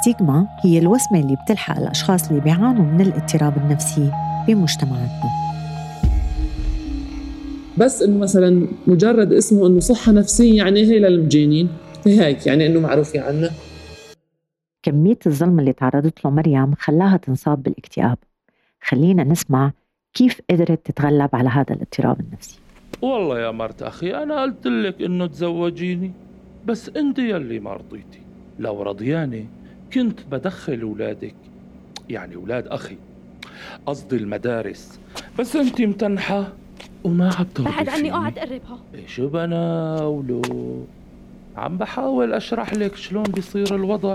ستيغما هي الوسمة اللي بتلحق الأشخاص اللي بيعانوا من الاضطراب النفسي بمجتمعاتنا. بس إنه مثلا مجرد اسمه إنه صحة نفسية يعني هي للمجانين هيك يعني إنه معروفه عنا كمية الظلم اللي تعرضت له مريم خلاها تنصاب بالاكتئاب. خلينا نسمع كيف قدرت تتغلب على هذا الاضطراب النفسي. والله يا مرت أخي أنا قلت لك إنه تزوجيني بس أنت يلي ما رضيتي لو رضياني كنت بدخل أولادك يعني أولاد أخي قصدي المدارس. بس أنت متنحة وما عم بعد عني فيني. اقعد قربها إيه شو بناولو عم بحاول أشرح لك شلون بيصير الوضع.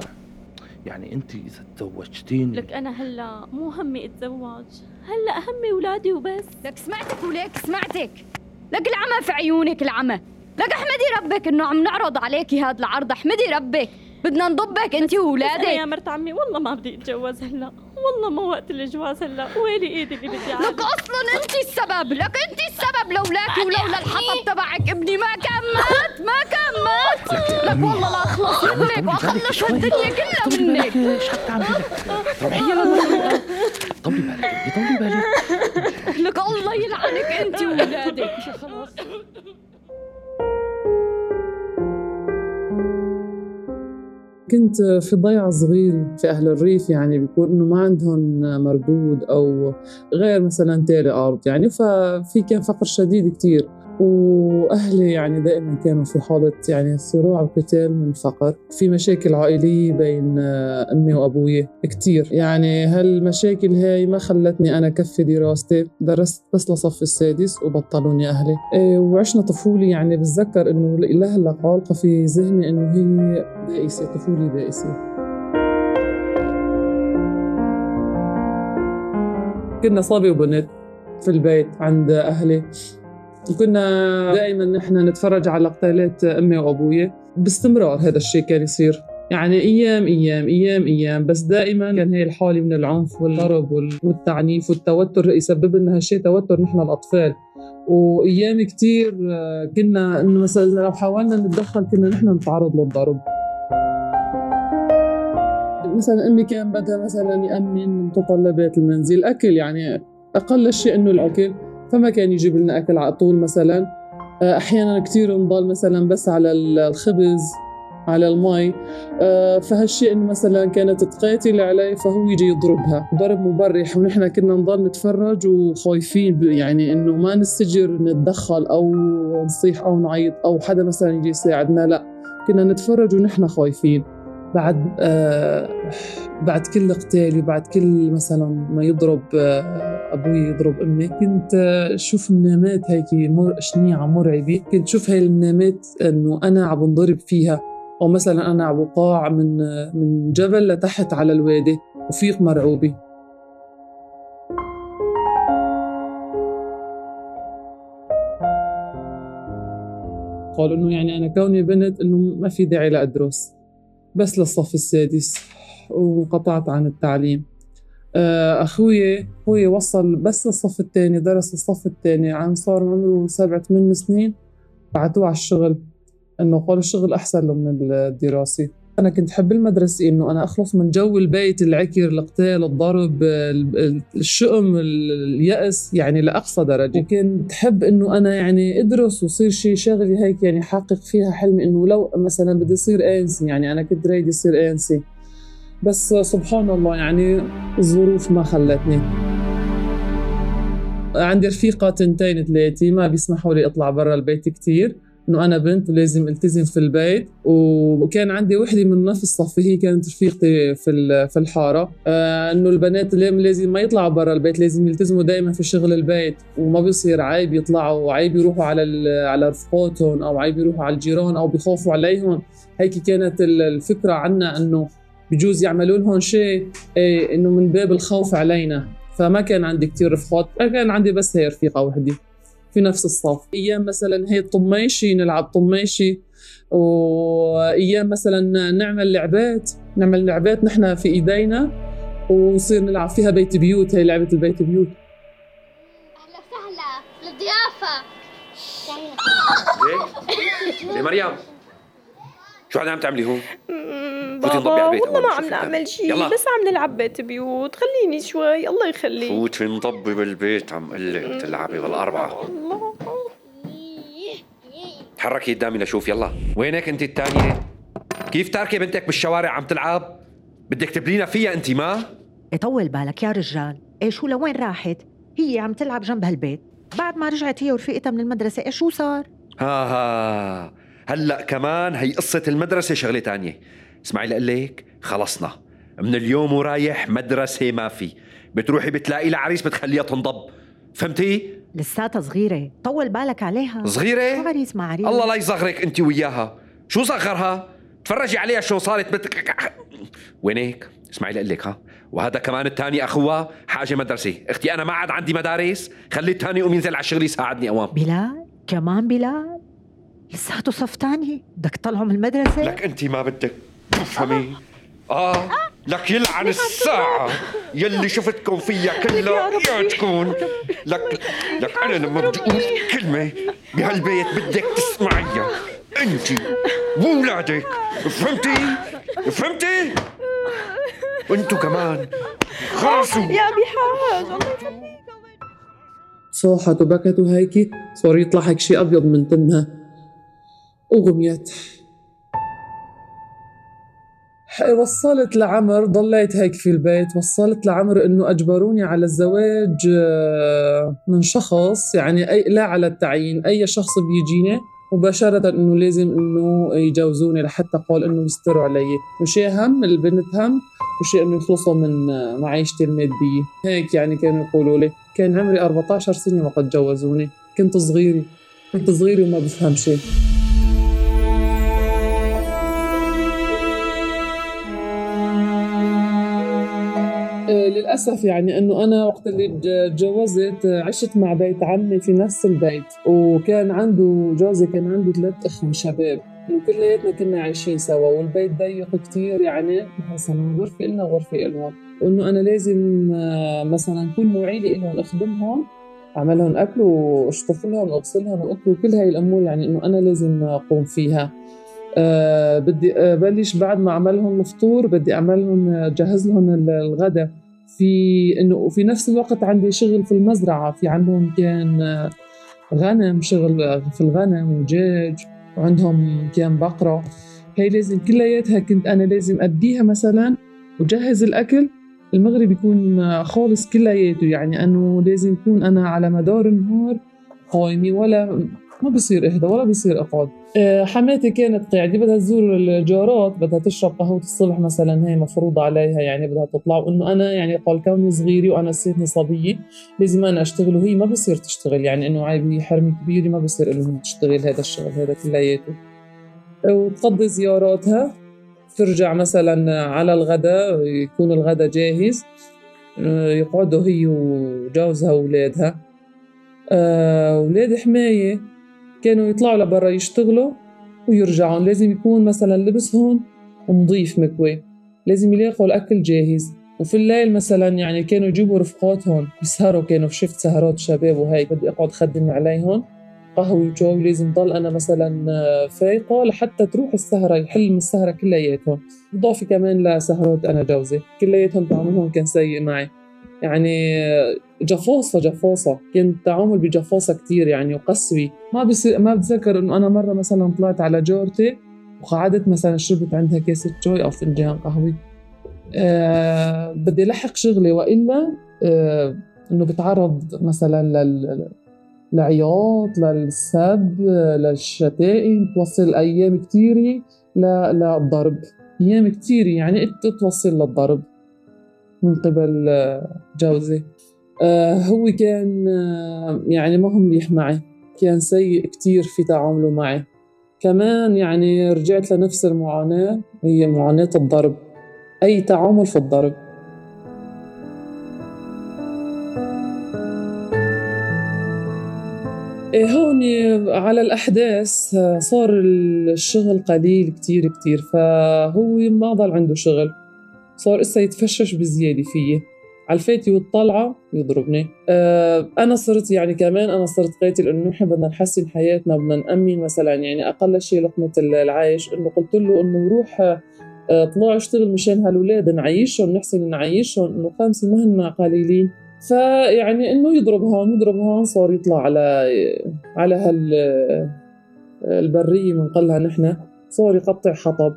يعني أنت إذا تزوجتيني. لك أنا هلا مو همي أتزوج هلا همي أولادي وبس. لك سمعتك وليك سمعتك. لك العمى في عيونك العمى. لك احمدي ربك إنه عم نعرض عليكي هذا العرض احمدي ربك. بدنا نضبك انت أنا يا مرت عمي والله ما بدي أتجوز هلأ. والله ما وقت الجواز هلأ. ويلي إيدي اللي بدي لك اعمل أصلا أنت السبب لك أنت السبب. لولاكي ولولا الحطب تبعك ابني ما كان مات ما كان مات لك والله لا أخلص منك وأخلص الدنيا كلها منك. إيش حتى عم روحي يلا طولي بالك. طولي بالك. لك الله يلعنك أنت واولادك خلاص؟ كنت في ضيعة صغيرة في أهل الريف يعني بيكون إنه ما عندهم مردود أو غير مثلا تالي أرض يعني ففي كان فقر شديد كتير. وأهلي يعني دائما كانوا في حالة يعني صراع وقتال من الفقر في مشاكل عائلية بين آه، أمي وأبوي كتير. يعني هالمشاكل هاي ما خلتني أنا كفي دراستي درست بس لصف السادس وبطلوني أهلي. إيه وعشنا طفولة يعني بتذكر إنه لهلا عالقة في ذهني إنه هي بائسة طفولة بائسة. كنا صبي وبنت في البيت عند أهلي. وكنا دائما نحن نتفرج على قتالات أمي وأبوي باستمرار هذا الشيء كان يصير. يعني أيام أيام أيام أيام بس دائما كان هي الحالة من العنف والضرب وال- والتعنيف والتوتر يسبب لنا هالشيء توتر نحن الأطفال. وأيام كثير كنا انه مثلا لو حاولنا نتدخل كنا نحن نتعرض للضرب. مثلا أمي كان بدها مثلا يأمن متطلبات المنزل أكل يعني أقل شيء إنه الأكل. فما كان يجيب لنا أكل على طول مثلا. أحيانا كثير نضل مثلا بس على الخبز على المي آه، فهالشيء إنه مثلا كانت تقاتل عليه فهو يجي يضربها. ضرب مبرح ونحن كنا نضل نتفرج وخايفين يعني إنه ما نستجر نتدخل أو نصيح أو نعيط أو حدا مثلا يجي يساعدنا. لا كنا نتفرج ونحن خايفين. بعد آه بعد كل قتال وبعد كل مثلا ما يضرب آه أبوي يضرب أمي كنت آه، أشوف منامات هيك مر شنيعة مرعبة. كنت أشوف هاي المنامات إنه أنا عم بنضرب فيها أو مثلا أنا عم بقاع من آه، من جبل لتحت على الوادي وفيق مرعوبة. قالوا إنه يعني أنا كوني بنت إنه ما في داعي لأدرس. بس للصف السادس وانقطعت عن التعليم. آه، أخوي أخوي وصل بس للصف الثاني درس الصف الثاني. عم صار عمره سبعة ثمان سنين بعتوه على الشغل إنه قالوا الشغل أحسن له من الدراسة. أنا كنت حب المدرسة إنه أنا أخلص من جو البيت العكر القتال الضرب ال- ال- الشؤم ال- اليأس يعني لأقصى درجة. وكنت حب إنه أنا يعني أدرس وصير شيء شغلة هيك يعني حقق فيها حلمي إنه لو مثلا بدي أصير انسي يعني أنا كنت رايدة اصير انسي بس سبحان الله يعني الظروف ما خلتني. عندي رفيقة تنتين ثلاثة ما بيسمحوا لي أطلع برا البيت كتير. إنه أنا بنت ولازم التزم في البيت. وكان عندي وحدة من نفس صفي هي كانت رفيقتي في في الحارة. آه إنه البنات لازم ما يطلعوا برا البيت لازم يلتزموا دائما في شغل البيت. وما بيصير عيب يطلعوا وعيب يروحوا على على رفقاتهم أو عيب يروحوا على الجيران أو بيخافوا عليهم. هيك كانت ال- الفكرة عنا إنه بجوز يعملوا لهم شيء إيه إنه من باب الخوف علينا. فما كان عندي كتير رفقات كان عندي بس هي رفيقة وحدة. في نفس الصف أيام مثلا هي طميشي نلعب طميشي وأيام مثلا نعمل لعبات نعمل لعبات نحن في إيدينا ونصير نلعب فيها بيت بيوت هي لعبة البيت بيوت أهلا وسهلا للضيافة ليه؟ ليه مريم؟ شو قاعدة عم تعملي هون؟ بابا والله ما عم نعمل شيء. بس عم نلعب بيت بيوت. خليني شوي. الله يخليك. فوتي انضبي بالبيت عم قلك تلعبي بالأربعة. الله. تحركي قدامي لشوف. يلا. وينك انت الثانية؟ كيف تاركة بنتك بالشوارع عم تلعب؟ بدك تبلينا فيها انت ما؟ يطول بالك يا رجال. إيه شو لوين راحت؟ هي عم تلعب جنب هالبيت. بعد ما رجعت هي ورفيقتها من المدرسة إيه شو صار؟ ها ها. هلأ كمان هي قصة المدرسة شغلة تانية. اسمعي لقلك خلصنا. من اليوم ورايح مدرسة ما في. بتروحي بتلاقي لها عريس بتخليها تنضب. فهمتي؟ لساتها صغيرة. طول بالك عليها. شو صغيرة؟ عريس مع عريس. الله لا يصغرك انت وياها. شو صغرها؟ تفرجي عليها شو صارت بت... وينك؟ اسمعي لقلك ها. وهذا كمان الثاني أخوها حاجة مدرسة. أختي أنا ما عاد عندي مدارس. خلي الثاني يقوم ينزل على الشغل يساعدني أوام. بلال؟ كمان بلال؟ لساته صف تاني بدك تطلعه من المدرسة؟ لك أنت ما بدك. تفهمي؟ آه لك يلعن الساعة. يلي شفتكم فيها كلها يا تكون. لك لك أنا لما بدي أقول كلمة بهالبيت بدك تسمعيها. انت وولادك. فهمتي؟ فهمتي؟ وانتو كمان. خلصوا. يا ابي حاج صاحت وبكت وهيك صار يطلع هيك شيء أبيض من تمها. وغميت وصلت لعمر ضليت هيك في البيت وصلت لعمر إنه أجبروني على الزواج آه، من شخص يعني اي لا على التعيين أي شخص بيجيني مباشرة إنه لازم إنه يجوزوني لحتى قال إنه يستروا علي. وشيء هم البنت هم وشيء إنه يخلصوا من معيشتي المادية. هيك يعني كانوا يقولوا لي. كان عمري 14 سنة وقت جوزوني. كنت صغيرة. كنت صغيرة وما بفهم شيء آه، للأسف يعني إنه أنا وقت اللي تجوزت آه، عشت مع بيت عمي في نفس البيت وكان عنده جوزي كان عنده ثلاث إخوة شباب وكلياتنا كنا عايشين سوا والبيت ضيق كتير يعني مثلا غرفة إلنا وغرفة إلهم وإنه أنا لازم آه، مثلا كل موعيلي إلهم أخدمهم أعملهم أكل وأشطف لهم وأغسلهم وأكل وكل هاي الأمور يعني إنه أنا لازم أقوم فيها. آه بدي أبلش بعد ما أعملهم الفطور بدي أعملهم أجهز لهم ال- الغداء في إنه وفي نفس الوقت عندي شغل في المزرعة. في عندهم كان آه، غنم شغل في الغنم ودجاج وعندهم كان بقرة. هي لازم كلياتها كنت أنا لازم أديها مثلا وجهز الأكل. المغرب يكون آه، خالص كلياته يعني أنه لازم يكون أنا على مدار النهار قايمة ولا ما بصير إهدى ولا بصير أقعد. حماتي كانت قاعدة بدها تزور الجارات بدها تشرب قهوة الصبح مثلا هي مفروض عليها يعني بدها تطلع. وإنه أنا يعني قال كوني صغيرة وأنا لساتني صبية لازم أنا أشتغل. وهي ما بصير تشتغل يعني إنه عيب هي حرمة كبيرة ما بصير إنه تشتغل هذا الشغل هذا كلياته. آه، وتقضي زياراتها. ترجع مثلا على الغداء يكون الغداء جاهز. آه، يقعدوا هي وجوزها وأولادها. آه، أولاد حماية. كانوا يطلعوا لبرا يشتغلوا ويرجعوا لازم يكون مثلا لبسهم نظيف مكوي. لازم يلاقوا الأكل جاهز. وفي الليل مثلا يعني كانوا يجيبوا رفقاتهم يسهروا كانوا في شفت سهرات شباب وهيك بدي أقعد خدم عليهم. قهوة وجو. لازم ضل أنا مثلا فايقة لحتى تروح السهرة يحل من السهرة كلياتهم. إضافة كمان لسهرات أنا جوزي. كلياتهم تعاملهم كان سيء معي. يعني جفاصة جفاصة. كان التعامل بجفاصة كتير يعني وقسوي. ما بصير ما بتذكر إنه أنا مرة مثلا طلعت على جارتي وقعدت مثلا شربت عندها كاسة شاي أو فنجان قهوة. آه بدي لحق شغلي وإلا آه إنه بتعرض مثلا لل لعياط للسب للشتائم توصل أيام كتيرة ل- للضرب. أيام كتيرة يعني توصل للضرب. من قبل آه، جوزي. آه هو كان آه يعني ما هو منيح معي. كان سيء كتير في تعامله معي. كمان يعني رجعت لنفس المعاناة هي معاناة الضرب. أي تعامل في الضرب. إيه هون على الأحداث صار الشغل قليل كتير كتير فهو ما ضل عنده شغل. صار إسا يتفشش بزيادة فيي. على الفاتي والطلعة يضربني. أه أنا صرت يعني كمان أنا صرت قاتل إنه نحن بدنا نحسن حياتنا بدنا نأمن مثلا يعني أقل شيء لقمة العيش إنه قلت له إنه روح آه، طلعوا اشتغل مشان هالولاد نعيشهم نحسن نعيشهم. إنه خمسه مهنا قليلين. فيعني إنه يضرب هون يضرب هون صار يطلع على على هال البرية بنقلها نحن. صار يقطع حطب.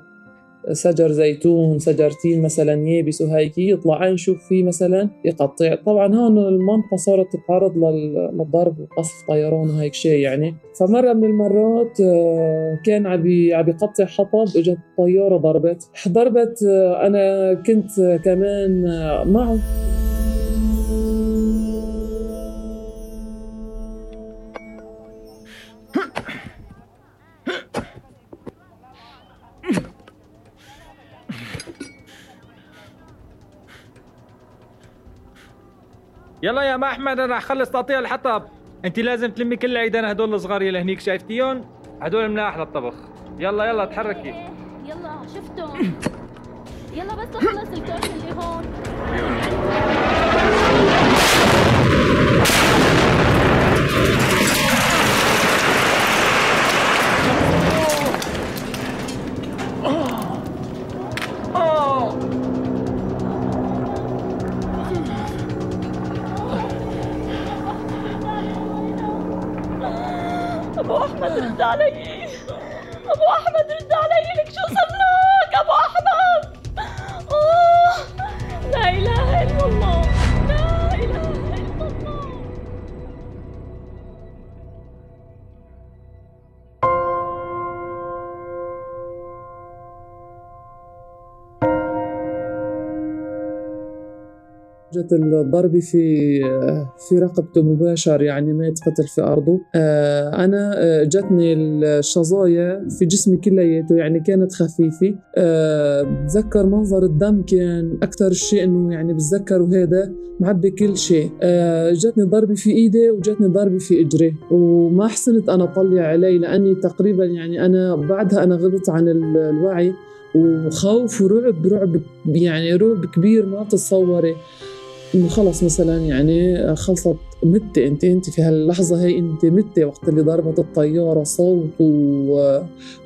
شجر زيتون شجرتين مثلا يابس وهيك يطلع نشوف فيه مثلا يقطع. طبعا هون المنطقة صارت تتعرض للضرب وقصف طيران وهيك شيء يعني. فمرة من المرات آه، كان عم يقطع حطب إجت طيارة ضربت. ضربت آه، أنا كنت كمان آه، معه. يلا يا ما أحمد أنا حخلص تقطيع الحطب. أنت لازم تلمي كل عيدان هدول الصغار يلي هنيك شايفتيهم؟ هدول مناح للطبخ يلا يلا تحركي. يلا شفتهم. يلا بس تخلص الكوش اللي هون. جت الضربة في في رقبته مباشر يعني مات قتل في أرضه. آه، أنا آه، جتني الشظايا في جسمي كلياته يعني كانت خفيفة. آه، بتذكر منظر الدم كان أكثر شيء إنه يعني بتذكر وهذا معبي كل شيء. جتني ضربة في إيدي وجتني ضربة في إجري. وما حسنت أنا أطلع علي لأني تقريبا يعني أنا بعدها أنا غبت عن الوعي. وخوف ورعب رعب يعني رعب كبير ما تتصوري انه خلص مثلا يعني خلصت مت انت انت في هاللحظة هي انت مت وقت اللي ضربت الطيارة صوت و...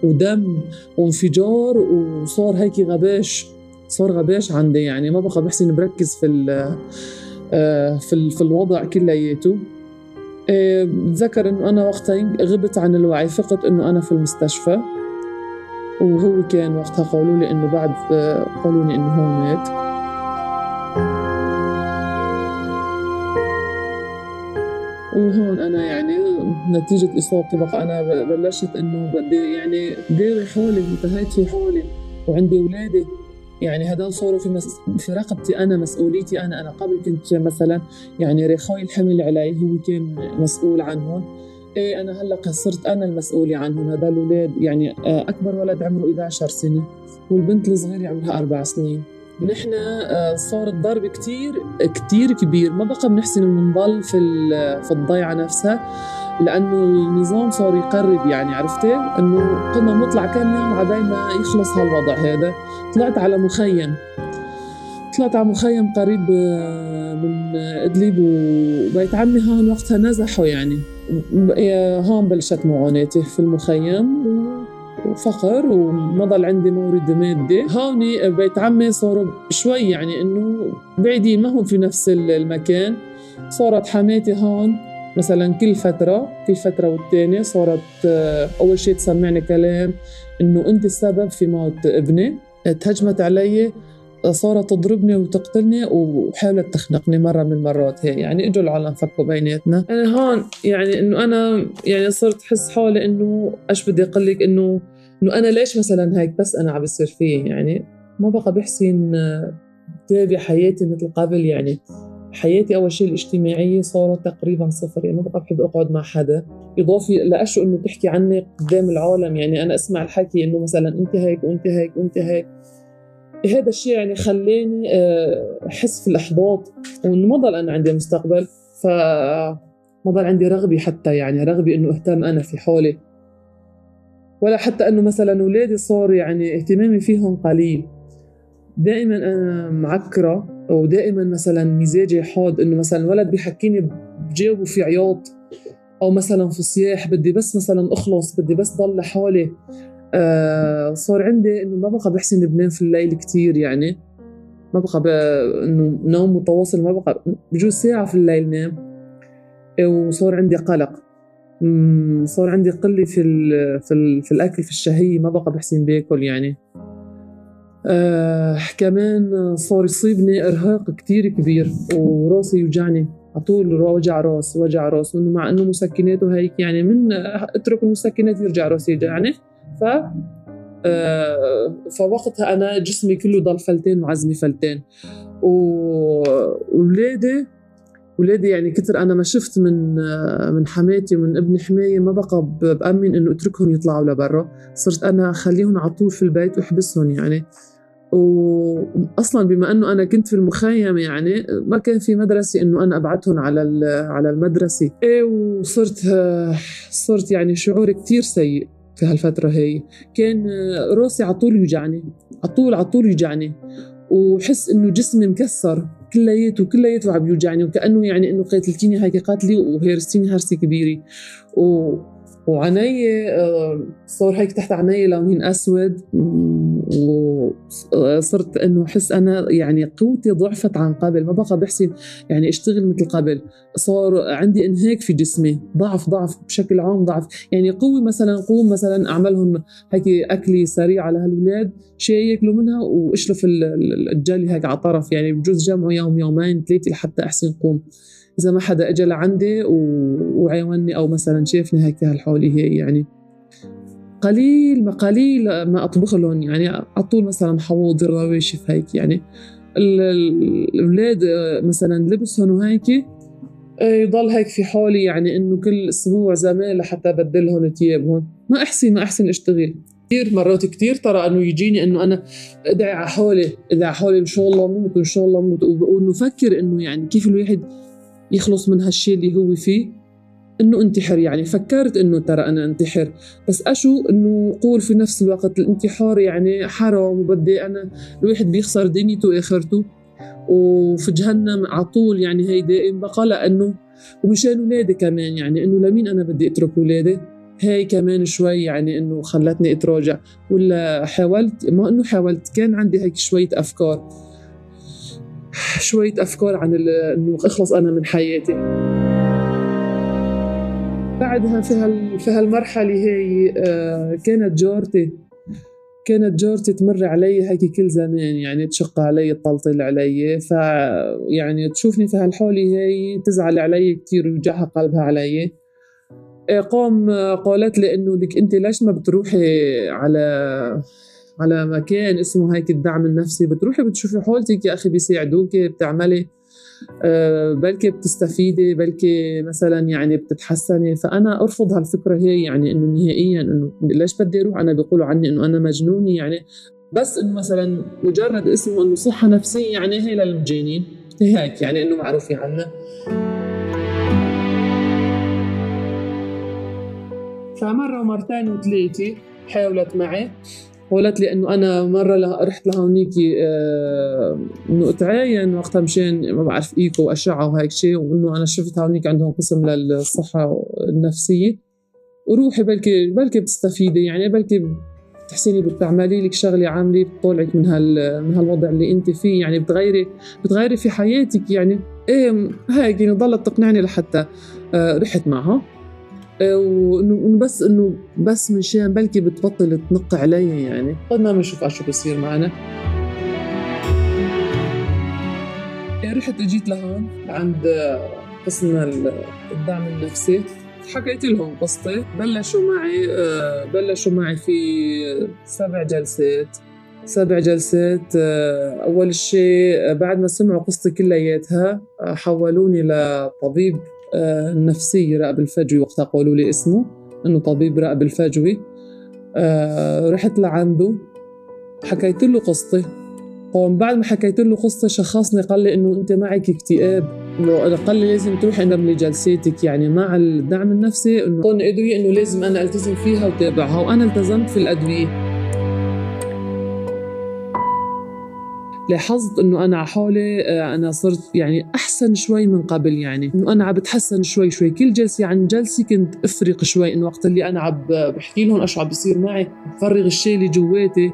ودم وانفجار وصار هيك غباش صار غباش عندي يعني. ما بقى بحسن بركز في ال... آه، في. في الوضع كلياته. آه، بتذكر إنه أنا وقتها غبت عن الوعي فقط إنه أنا في المستشفى. وهو كان وقتها قالوا لي إنه بعد آه، قالوا لي إنه هو مات. نتيجة اصابتي بقى أنا بلشت إنه بدي يعني ديري حولي انتهيت في حولي وعندي اولادي يعني هدول صاروا في مس... في رقبتي أنا مسؤوليتي أنا. أنا قبل كنت مثلا يعني رخاي الحمل علي هو كان مسؤول عنهم إيه أنا هلأ صرت أنا المسؤولة عنهم هدول الاولاد يعني آه، أكبر ولد عمره 11 سنة والبنت الصغيرة عمرها أربع سنين. نحن آه، صار الضرب كتير كتير كبير. ما بقى بنحسن بنضل في في الضيعة نفسها. لأنه النظام صار يقرب يعني عرفتي؟ إنه كنا بنطلع كم يوم عبين ما يخلص هالوضع هذا. طلعت على مخيم. طلعت على مخيم قريب آه، من إدلب وبيت عمي هون وقتها نزحوا يعني. هون بلشت معاناتي في المخيم وفقر وما ضل عندي مورد مادي هون بيت عمي صاروا شوي يعني إنه بعيدين ما هم في نفس المكان. صارت حماتي هون. مثلا كل فترة كل فترة والتانية صارت آه، أول شيء تسمعني كلام إنه أنت السبب في موت ابني. تهجمت علي صارت تضربني وتقتلني وحاولت تخنقني مرة من المرات. هي يعني إجوا العالم فكوا بيناتنا. أنا هون يعني إنه أنا يعني صرت أحس حالي إنه إيش بدي أقول لك؟ إنه إنه أنا ليش مثلا هيك؟ بس أنا عم بصير فيي يعني. ما بقى بحسن تابع حياتي مثل قبل يعني. حياتي أول شيء الاجتماعيه صارت تقريبا صفر يعني ما بقى بحب أقعد مع حدا. إضافي لاشو إنه تحكي عني قدام العالم يعني أنا أسمع الحكي إنه مثلا أنت هيك وأنت هيك وأنت هيك. هذا الشيء يعني خلاني آه، أحس في الاحباط وانه ما ضل أنا عندي مستقبل ف ما ضل عندي رغبة حتى يعني رغبة إنه أهتم أنا في حالي. ولا حتى إنه مثلا أولادي صار يعني اهتمامي فيهم قليل. دائما أنا معكرة ودائما مثلا مزاجي حاد إنه مثلا الولد بيحكيني بجاوبه في عياط أو مثلا في صياح بدي بس مثلا أخلص بدي بس ضل لحالي. آه صار عندي إنه ما بقى بحسن بنام في الليل كتير يعني. ما بقى. إنه نوم متواصل ما بقى بجوز ساعة في الليل نام. وصار عندي قلق. صار عندي قلة في ال... في, ال... في الأكل في الشهية ما بقى بحسن باكل يعني. آه كمان صار يصيبني إرهاق كتير كبير وراسي يوجعني. على طول وجع راس وجع راس إنه مع إنه مسكنات وهيك يعني من اترك المسكنات يرجع راسي يوجعني. ف آه فوقتها أنا جسمي كله ضل فلتين وعزمي فلتين. وولادي ولادي يعني كتر أنا ما شفت من من حماتي ومن ابن حماية ما بقى بأمن إنه اتركهم يطلعوا لبرا. صرت أنا أخليهم على طول في البيت وأحبسهم يعني. واصلا بما إنه أنا كنت في المخيم يعني ما كان في مدرسة إنه أنا أبعتهم على على المدرسة. إيه وصرت صرت يعني شعور كتير سيء في هالفترة هي. كان راسي على طول يوجعني على طول على طول يوجعني. وحس إنه جسمي مكسر كلياته كلياته عم يوجعني. وكأنه يعني إنه قاتلتيني هيك قاتلي وهرستيني هرسة كبيرة. و وعني آه، صار هيك تحت عيني لونين أسود. وصرت إنه أحس أنا يعني قوتي ضعفت عن قبل ما بقى بحسن يعني أشتغل مثل قبل. صار عندي انهاك في جسمي ضعف ضعف بشكل عام ضعف. يعني قوي مثلا قوم مثلا أعملهم هيك أكلي سريع على هالولاد شيء ياكلوا منها واشلف الجلي هيك على طرف. يعني بجوز جمعه يوم يومين ثلاثة لحتى أحسن قوم. إذا ما حدا اجى لعندي وعاوني أو مثلا شافني هيك هالحولي هي يعني. قليل ما قليل ما أطبخ لهم. يعني على طول مثلا حواضر رواشف هيك. يعني الأولاد مثلا لبسهم وهيك يضل هيك في حالي يعني إنه كل أسبوع زمان لحتى أبدلهم ثيابهم. ما احسن ما أحسن أشتغل. كثير مرات كثير ترى إنه يجيني إنه أنا أدعي على حالي أدعي على حالي إن شاء الله موت وان شاء الله موت وإنه فكر إنه يعني كيف الواحد يخلص من هالشيء اللي هو فيه. إنه انتحر يعني فكرت إنه ترى أنا انتحر بس أشو إنه قول في نفس الوقت الانتحار يعني حرام وبدي أنا الواحد بيخسر دنيته وآخرته. وفي جهنم على طول يعني هي دائم بقى لأنه ومشان ولادي كمان يعني إنه لمين أنا بدي أترك ولادي؟ هاي كمان شوي يعني إنه خلتني أتراجع ولا حاولت؟ ما إنه حاولت كان عندي هيك شوية أفكار شوية أفكار عن إنه أخلص أنا من حياتي. بعدها في هال في هالمرحلة هي آه، كانت جارتي كانت جارتي تمر علي هيك كل زمان يعني تشق علي تطلطل علي ف يعني تشوفني في هالحالة هي تزعل علي كثير ويوجعها قلبها علي. آه، قام قالت لي إنه لك أنت ليش ما بتروحي على على مكان اسمه هيك الدعم النفسي؟ بتروحي بتشوفي حالتك يا أخي بيساعدوك بتعملي بلكي بتستفيدي بلكي مثلا يعني بتتحسني. فأنا أرفض هالفكرة هي يعني إنه نهائيا إنه ليش بدي أروح؟ أنا بيقولوا عني إنه أنا مجنونة يعني. بس إنه مثلا مجرد اسمه إنه صحة نفسية يعني هي للمجانين. هيك يعني إنه معروفين عنا فمرة ومرتين وثلاثة حاولت معي. قالت لي إنه أنا مرة رحت لهونيكي آه إنه اتعاين وقتها مشان ما بعرف إيكو وأشعة وهيك شيء وإنه أنا شفت هونيك عندهم قسم للصحة النفسية. وروحي بلكي بلكي بتستفيدي يعني بلكي بتحسيني بتعملي لك شغلة عاملة بتطلعك من هال من هالوضع اللي أنت فيه يعني بتغيري بتغيري في حياتك يعني إيه هيك يعني ضلت تقنعني لحتى آه رحت معها. وانه بس إنه بس مشان بلكي بتبطل تنق علي يعني. قد ما بنشوف شو بصير معنا. يعني رحت اجيت لهون عند قسم الدعم النفسي. حكيت لهم قصتي. بلشوا معي آه، بلشوا معي في سبع جلسات. سبع جلسات آه، أول شيء بعد ما سمعوا قصتي كلياتها حولوني لطبيب النفسي رائب الفجوي وقتها قالوا لي اسمه إنه طبيب رائب الفجوي آه رحت لعنده حكيت له قصتي. قام بعد ما حكيت له قصتي شخصني قال لي إنه أنت معك اكتئاب. قال لي لازم تروحي عند جلساتك يعني مع الدعم النفسي إنه ادويه إنه لازم أنا ألتزم فيها وتابعها وأنا التزمت في الأدوية. لاحظت إنه أنا حالي آه، أنا صرت يعني أحسن شوي من قبل يعني. إنه أنا عم بتحسن شوي شوي. كل جلسة عن جلسة كنت أفرق شوي إنه وقت اللي أنا عم بحكي لهم إيش عم بيصير معي بفرغ الشيء اللي جواتي.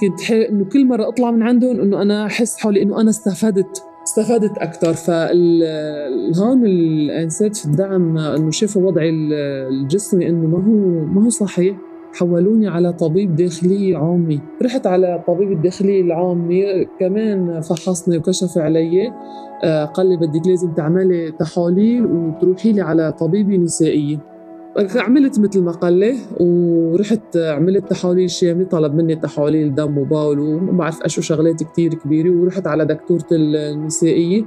كنت حي... إنه كل مرة أطلع من عندهم إنه أنا أحس حالي إنه أنا استفدت استفدت أكثر فهون الانسات في الدعم إنه شافوا وضعي الجسمي إنه ما هو ما هو صحيح. حولوني على طبيب داخلي عامي. رحت على طبيب الداخلي العامي كمان فحصني وكشف علي. آه، قال لي بدك لازم تعملي تحاليل وتروحي لي على طبيبة نسائية عملت مثل ما قال لي ورحت عملت تحاليل شامله طلب مني تحاليل دم وبول وما بعرف إيش شغلات كتير كبيرة ورحت على دكتورة النسائية.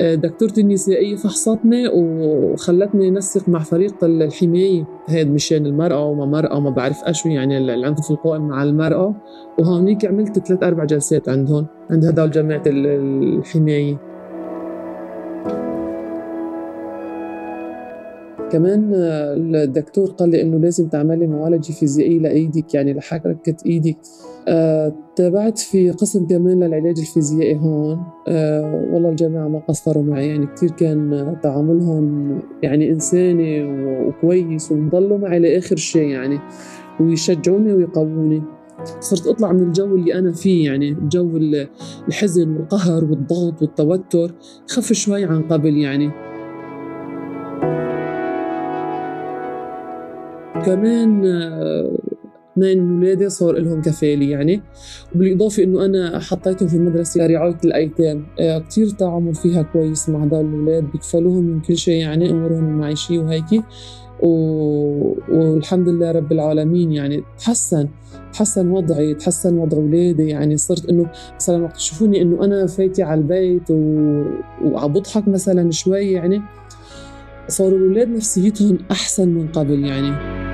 دكتورة النسائية فحصتني وخلتني نسق مع فريق الحماية. هاد مشان المرأة وما مرأة وما بعرف إيش يعني العنف القائم مع المرأة. وهونيك عملت ثلاث أربع جلسات عندهم عند هدول جماعة الحماية. كمان آه، الدكتور قال لي إنه لازم تعملي معالجة فيزيائية لإيدك يعني لحركة إيدك. آه، تابعت في قسم كمان للعلاج الفيزيائي هون. أه والله الجماعة ما قصروا معي يعني كتير كان تعاملهم يعني إنساني وكويس ومضلوا معي لآخر شيء يعني ويشجعوني ويقووني. صرت أطلع من الجو اللي أنا فيه يعني جو الحزن والقهر والضغط والتوتر خف شوي عن قبل يعني. كمان اثنين من ولادي صار لهم كفالة يعني. وبالإضافة إنه أنا حطيتهم في مدرسة لرعاية الأيتام آه، كتير تعامل فيها كويس مع هدول الأولاد بيكفلوهم من كل شيء يعني أمورهم المعيشية وهيك و... والحمد لله رب العالمين يعني تحسن تحسن وضعي تحسن وضع أولادي يعني. صرت إنه مثلا وقت يشوفوني إنه أنا فايتة على البيت و... وعم بضحك مثلا شوي يعني صاروا الأولاد نفسيتهم أحسن من قبل يعني.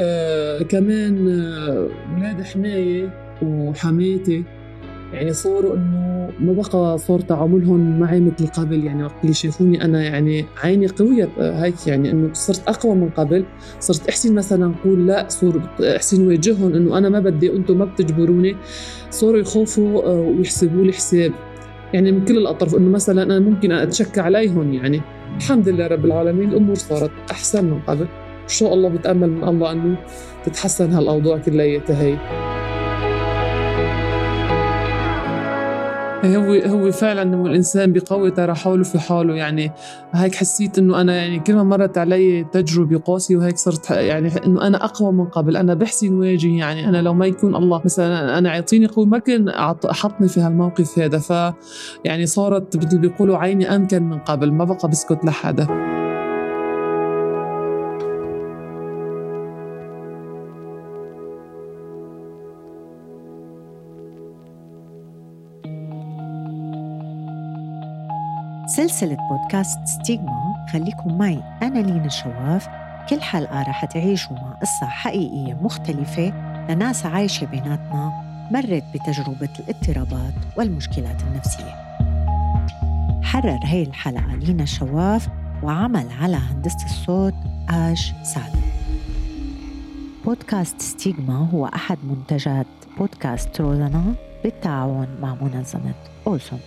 آه كمان آه ولاد حماية وحماتي يعني صاروا إنه ما بقى صار تعاملهم معي مثل قبل. يعني وقت اللي شافوني أنا يعني عيني قوية آه، هيك يعني إنه صرت أقوى من قبل. صرت أحسن مثلا نقول لا صور أحسن واجههم إنه أنا ما بدي أنتم ما بتجبروني. صاروا يخافوا ويحسبوا لي حساب. يعني من كل الأطراف إنه مثلا أنا ممكن أتشكى عليهم يعني. الحمد لله رب العالمين الأمور صارت أحسن من قبل. إن شاء الله بتأمل من الله إنه تتحسن هالأوضاع كلياتها هي هو هو فعلا إنه الإنسان بيقوي ترى حاله في حاله. يعني هيك حسيت إنه أنا يعني كل ما مرت علي تجربة قاسية وهيك صرت يعني إنه أنا أقوى من قبل. أنا بحسن واجه يعني أنا لو ما يكون الله مثلا أنا يعطيني قوة ما كان أحطني في هالموقف هذا. ف يعني صارت مثل بيقولوا عيني أمكن من قبل ما بقى بسكت لحدا. سلسلة بودكاست ستيغما خليكم معي أنا لينا الشواف كل حلقة رح تعيشوا مع قصة حقيقية مختلفة لناس عايشة بيناتنا مرت بتجربة الاضطرابات والمشكلات النفسية. حرر هي الحلقة لينا الشواف وعمل على هندسة الصوت آش سعد. بودكاست ستيغما هو أحد منتجات بودكاست روزانا بالتعاون مع منظمة أوسم